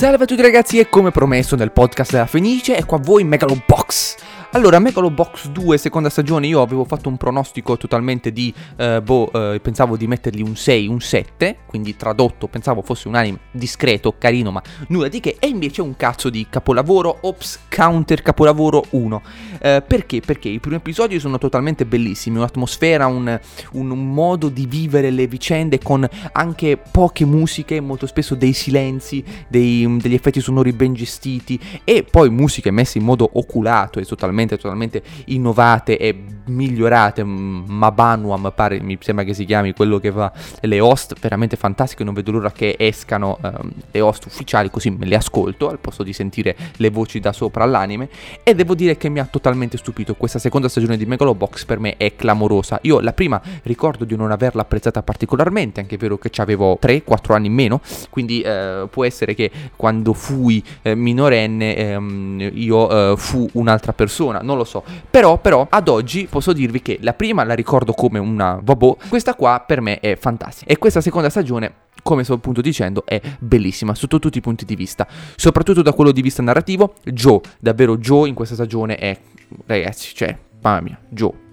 Salve a tutti ragazzi e come promesso nel podcast della Fenice è qua voi Megalobox allora, Megalobox 2, seconda stagione, io avevo fatto un pronostico totalmente di, eh, boh, eh, pensavo di mettergli un 6, un 7, quindi tradotto pensavo fosse un anime discreto, carino, ma nulla di che, e invece un cazzo di capolavoro, ops, counter capolavoro 1. Eh, perché? Perché i primi episodi sono totalmente bellissimi, un'atmosfera, un, un, modo di vivere le vicende con anche poche musiche, molto spesso dei silenzi, dei, degli effetti sonori ben gestiti, e poi musiche messe in modo oculato e totalmente totalmente, totalmente innovate e migliorate. Mabanuam pare, mi sembra che si chiami quello che fa le host, veramente fantastiche. Non vedo l'ora che escano um, le host ufficiali, così me le ascolto al posto di sentire le voci da sopra all'anime. E devo dire che mi ha totalmente stupito. Questa seconda stagione di Megalobox per me è clamorosa. Io la prima ricordo di non averla apprezzata particolarmente, anche vero che avevo 3-4 anni in meno. Quindi eh, può essere che quando fui eh, minorenne ehm, io eh, fu un'altra persona non lo so. Però, però, ad oggi posso dirvi che la prima la ricordo come una vabbò, questa qua per me è fantastica. E questa seconda stagione come sto appunto dicendo, è bellissima sotto tutti i punti di vista, soprattutto da quello di vista narrativo. Joe, davvero Joe in questa stagione è, ragazzi, cioè, mamma mia, Joe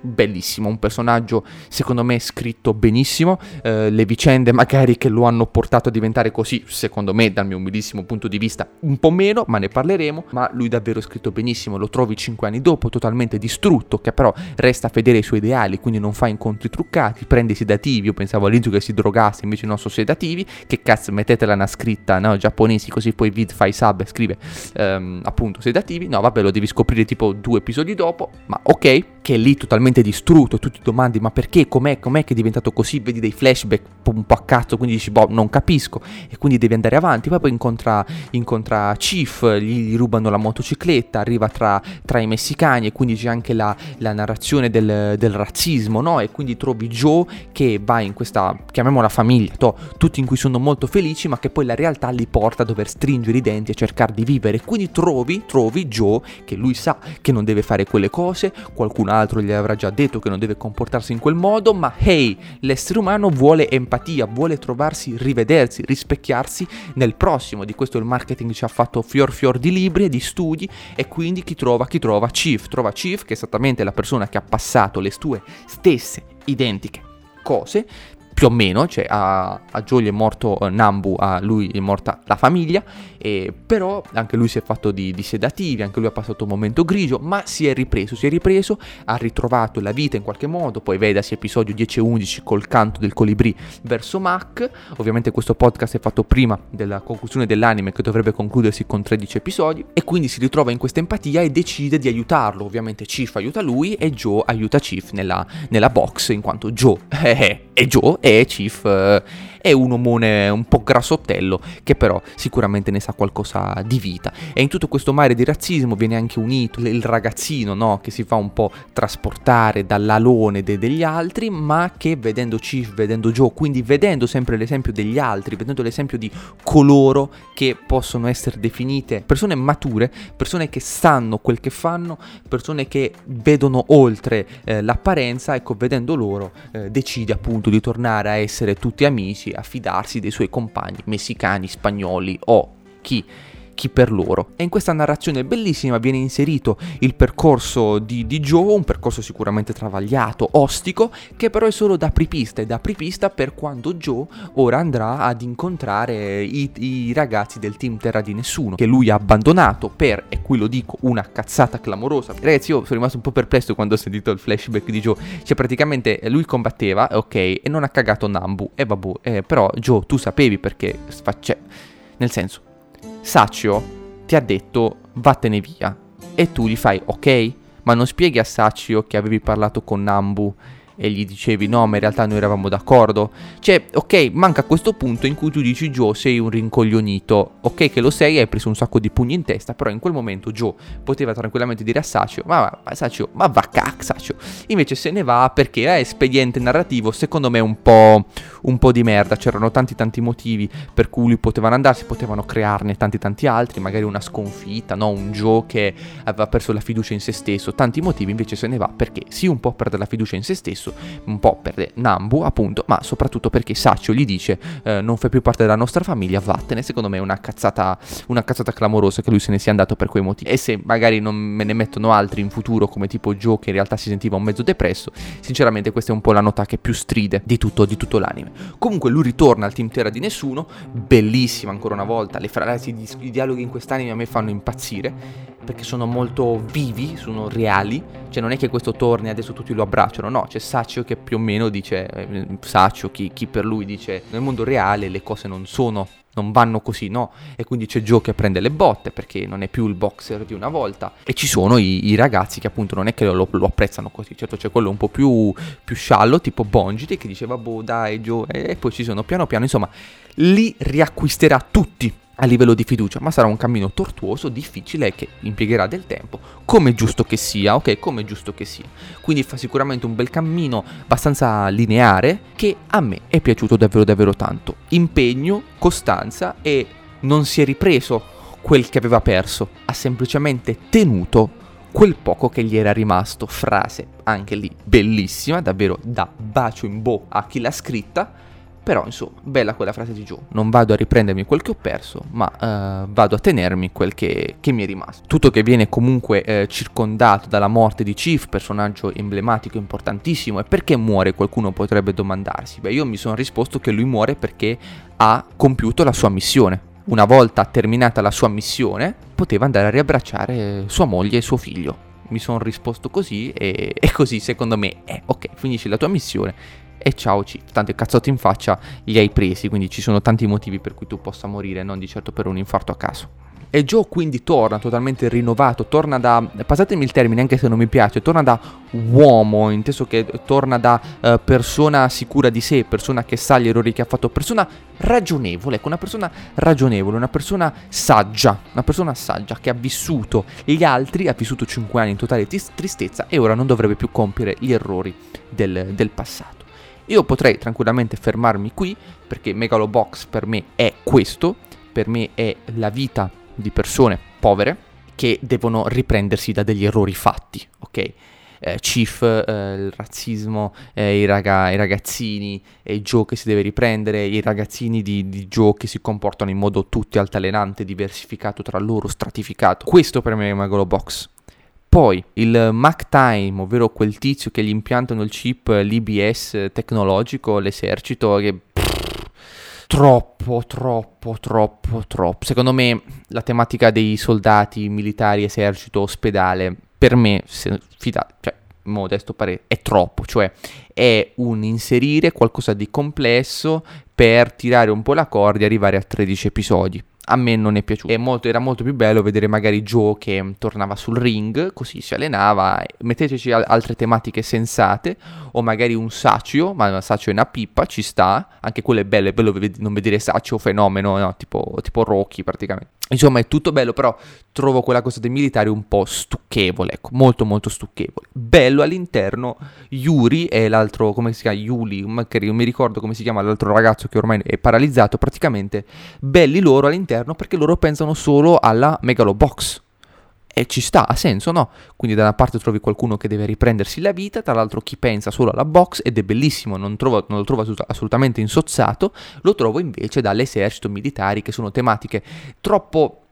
bellissimo, un personaggio secondo me scritto benissimo, eh, le vicende magari che lo hanno portato a diventare così, secondo me dal mio umilissimo punto di vista un po' meno, ma ne parleremo, ma lui davvero scritto benissimo, lo trovi cinque anni dopo totalmente distrutto, che però resta fedele ai suoi ideali, quindi non fa incontri truccati, prende i sedativi, io pensavo all'inizio che si drogasse, invece non sono sedativi, che cazzo mettetela una scritta, no, giapponesi, così poi vid fai sub e scrive ehm, appunto sedativi, no vabbè lo devi scoprire tipo due episodi dopo, ma ok, che è lì totalmente totalmente distrutto, tu ti domandi ma perché, com'è, com'è che è diventato così, vedi dei flashback un po' a cazzo, quindi dici boh non capisco. E quindi devi andare avanti, poi poi incontra, incontra Chief, gli, gli, rubano la motocicletta, arriva tra, tra, i messicani e quindi c'è anche la, la narrazione del, del, razzismo, no? E quindi trovi Joe che va in questa, chiamiamola famiglia, to, tutti in cui sono molto felici ma che poi la realtà li porta a dover stringere i denti e cercare di vivere, quindi trovi, trovi Joe che lui sa che non deve fare quelle cose, qualcun altro gli avrà già detto che non deve comportarsi in quel modo, ma hey, l'essere umano vuole empatia, vuole trovarsi, rivedersi, rispecchiarsi nel prossimo. Di questo il marketing ci ha fatto fior fior di libri e di studi e quindi chi trova? Chi trova? Chief. Trova Chief, che è esattamente la persona che ha passato le sue stesse identiche cose più o meno, cioè a, a Joe gli è morto uh, Nambu, a lui è morta la famiglia, e, però anche lui si è fatto di, di, sedativi, anche lui ha passato un momento grigio, ma si è ripreso, si è ripreso, ha ritrovato la vita in qualche modo, poi vedasi episodio 10 e 11 col canto del colibrì verso Mac, ovviamente questo podcast è fatto prima della conclusione dell'anime che dovrebbe concludersi con 13 episodi, e quindi si ritrova in questa empatia e decide di aiutarlo, ovviamente Chief aiuta lui e Joe aiuta Chief nella, nella box, in quanto Joe è, è Joe e Chief eh, è un omone un po' grassottello che però sicuramente ne sa qualcosa di vita. E in tutto questo mare di razzismo viene anche unito il ragazzino no? che si fa un po' trasportare dall'alone de- degli altri, ma che vedendo Chief, vedendo Joe, quindi vedendo sempre l'esempio degli altri, vedendo l'esempio di coloro che possono essere definite persone mature, persone che sanno quel che fanno, persone che vedono oltre eh, l'apparenza, ecco, vedendo loro eh, decide appunto di tornare a essere tutti amici a fidarsi dei suoi compagni messicani, spagnoli o chi chi per loro. E in questa narrazione bellissima viene inserito il percorso di, di Joe, un percorso sicuramente travagliato, ostico, che però è solo da apripista e da apripista per quando Joe ora andrà ad incontrare i, i ragazzi del team Terra di Nessuno, che lui ha abbandonato per, e qui lo dico, una cazzata clamorosa. Ragazzi, io sono rimasto un po' perplesso quando ho sentito il flashback di Joe. Cioè, praticamente lui combatteva, ok, e non ha cagato Nambu. E vabbè, eh, però Joe, tu sapevi perché... Cioè, nel senso, Saccio ti ha detto vattene via. E tu gli fai ok, ma non spieghi a Saccio che avevi parlato con Nambu e gli dicevi no ma in realtà noi eravamo d'accordo. Cioè ok manca questo punto in cui tu dici Joe sei un rincoglionito. Ok che lo sei hai preso un sacco di pugni in testa però in quel momento Joe poteva tranquillamente dire a Saccio ma, ma Saccio ma va cac Saccio invece se ne va perché è espediente narrativo secondo me un po', un po' di merda. C'erano tanti tanti motivi per cui lui potevano andarsi potevano crearne tanti tanti altri magari una sconfitta no un Joe che aveva perso la fiducia in se stesso. Tanti motivi invece se ne va perché sì un po' perde la fiducia in se stesso depresso, un po' per Nambu appunto, ma soprattutto perché Saccio gli dice eh, non fai più parte della nostra famiglia, vattene, secondo me è una cazzata, una cazzata clamorosa che lui se ne sia andato per quei motivi. E se magari non me ne mettono altri in futuro come tipo Joe che in realtà si sentiva un mezzo depresso, sinceramente questa è un po' la nota che più stride di tutto, di tutto l'anime. Comunque lui ritorna al team Terra di nessuno, bellissima ancora una volta, le frasi, i dialoghi in quest'anime a me fanno impazzire perché sono molto vivi, sono reali, cioè non è che questo torni e adesso tutti lo abbracciano, no, c'è Saccio che più o meno dice, eh, Saccio, chi, chi per lui dice, nel mondo reale le cose non sono non vanno così, no? E quindi c'è Joe che prende le botte perché non è più il boxer di una volta. E ci sono i, i ragazzi che appunto non è che lo, lo, apprezzano così. Certo c'è quello un po' più, più sciallo, tipo Bongiti, che diceva, boh dai Joe, e poi ci sono piano piano, insomma, li riacquisterà tutti a livello di fiducia, ma sarà un cammino tortuoso, difficile che impiegherà del tempo, come giusto che sia, ok? Come giusto che sia. Quindi fa sicuramente un bel cammino abbastanza lineare che a me è piaciuto davvero davvero tanto. Impegno, costanza e non si è ripreso quel che aveva perso, ha semplicemente tenuto quel poco che gli era rimasto. Frase anche lì bellissima, davvero da bacio in bocca a chi l'ha scritta però, insomma, bella quella frase di Joe. Non vado a riprendermi quel che ho perso, ma uh, vado a tenermi quel che, che, mi è rimasto. Tutto che viene comunque eh, circondato dalla morte di Chief, personaggio emblematico, importantissimo. E perché muore? Qualcuno potrebbe domandarsi. Beh, io mi sono risposto che lui muore perché ha compiuto la sua missione. Una volta terminata la sua missione, poteva andare a riabbracciare sua moglie e suo figlio. Mi sono risposto così e, e così secondo me è ok, finisci la tua missione e ciao Chief. Tanto i cazzotti in faccia li hai presi, quindi ci sono tanti motivi per cui tu possa morire, non di certo per un infarto a caso. E Joe quindi torna totalmente rinnovato, torna da, passatemi il termine anche se non mi piace, torna da uomo, inteso che torna da uh, persona sicura di sé, persona che sa gli errori che ha fatto, persona ragionevole, ecco, una persona ragionevole, una persona saggia, una persona saggia che ha vissuto gli altri, ha vissuto 5 anni in totale tristezza e ora non dovrebbe più compiere gli errori del, del passato. Io potrei tranquillamente fermarmi qui perché Megalobox per me è questo, per me è la vita di persone povere che devono riprendersi da degli errori fatti, ok? Eh, Chief, eh, il razzismo, eh, i, raga- i, ragazzini, e Joe che si deve riprendere, i ragazzini di, di, Joe che si comportano in modo tutti altalenante, diversificato tra loro, stratificato. Questo per me è Megalobox. Poi il Mac Time, ovvero quel tizio che gli impiantano il chip l'IBS tecnologico, l'esercito, che troppo, troppo, troppo, troppo. Secondo me la tematica dei soldati, militari, esercito, ospedale, per me, se, fida, cioè, modesto parere, è troppo, cioè è un inserire qualcosa di complesso per tirare un po' la corda e arrivare a 13 episodi a me non è piaciuto. Molto, era molto più bello vedere magari Joe che tornava sul ring, così si allenava, metteteci altre tematiche sensate, o magari un Saccio, ma un Saccio è una pippa, ci sta, anche quello è bello, è bello non vedere Saccio fenomeno, no? tipo, tipo Rocky praticamente. Insomma, è tutto bello, però trovo quella cosa dei militari un po' stucchevole, ecco, molto molto stucchevole. Bello all'interno Yuri e l'altro, come si chiama? Yuli, non mi ricordo come si chiama l'altro ragazzo che ormai è paralizzato, praticamente belli loro all'interno perché loro pensano solo alla Megalobox e ci sta, ha senso, no? Quindi da una parte trovi qualcuno che deve riprendersi la vita, dall'altro chi pensa solo alla box ed è bellissimo, non, trovo, non lo trovo assolutamente insozzato, lo trovo invece dall'esercito militari che sono tematiche troppo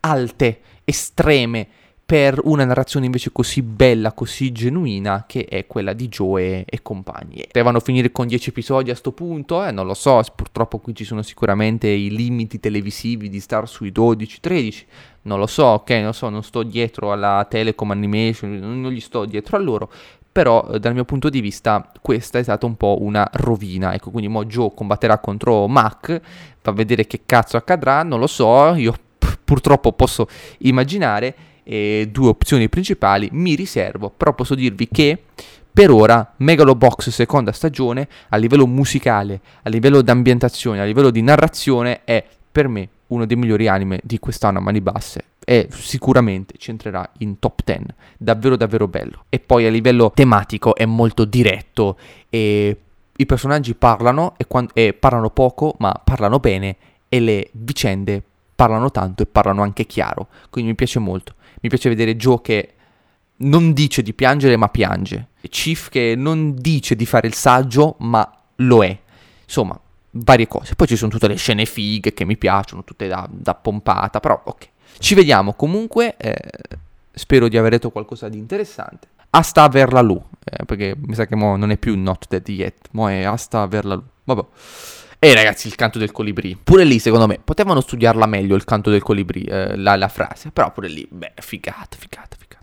alte, estreme, per una narrazione invece così bella, così genuina che è quella di Joe e, compagni. Devono finire con 10 episodi a sto punto? Eh, non lo so, purtroppo qui ci sono sicuramente i limiti televisivi di star sui 12-13, non lo so, ok, non so, non sto dietro alla Telecom Animation, non gli sto dietro a loro, però eh, dal mio punto di vista questa è stata un po' una rovina, ecco, quindi mo Joe combatterà contro Mac, fa vedere che cazzo accadrà, non lo so, io purtroppo posso immaginare eh, due opzioni principali, mi riservo, però posso dirvi che per ora Megalobox seconda stagione a livello musicale, a livello di ambientazione, a livello di narrazione è per me uno dei migliori anime di quest'anno a mani basse e sicuramente ci entrerà in top 10, davvero davvero bello. E poi a livello tematico è molto diretto e i personaggi parlano e, quando, e parlano poco ma parlano bene e le vicende parlano tanto e parlano anche chiaro, quindi mi piace molto. Mi piace vedere Joe che non dice di piangere ma piange. Chief che non dice di fare il saggio ma lo è. Insomma, varie cose. Poi ci sono tutte le scene fighe che mi piacciono, tutte da, da pompata, però ok. Ci vediamo comunque, eh, spero di aver detto qualcosa di interessante. Asta averla lu, eh, perché mi sa che mo non è più not dead yet, mo è asta averla lu. Vabbè. E ragazzi, il canto del colibrì. Pure lì, secondo me, potevano studiarla meglio il canto del colibrì, eh, la, la, frase. Però pure lì, beh, figata, figata, figata.